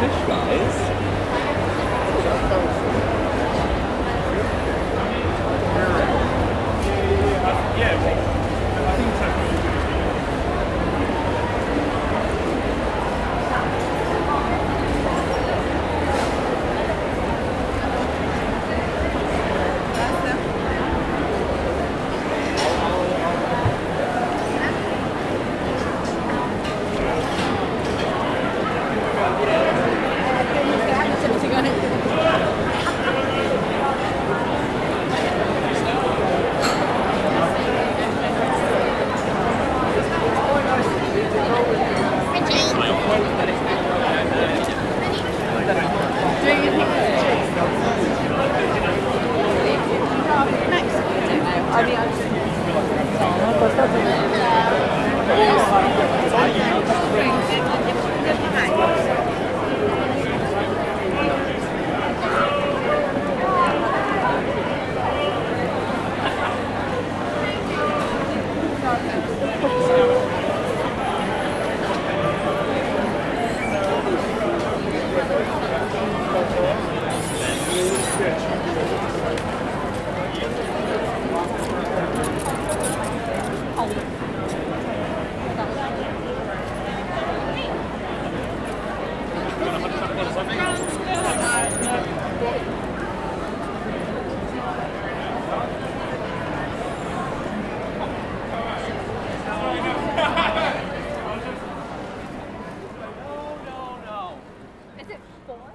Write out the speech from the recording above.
fish, guys. Four?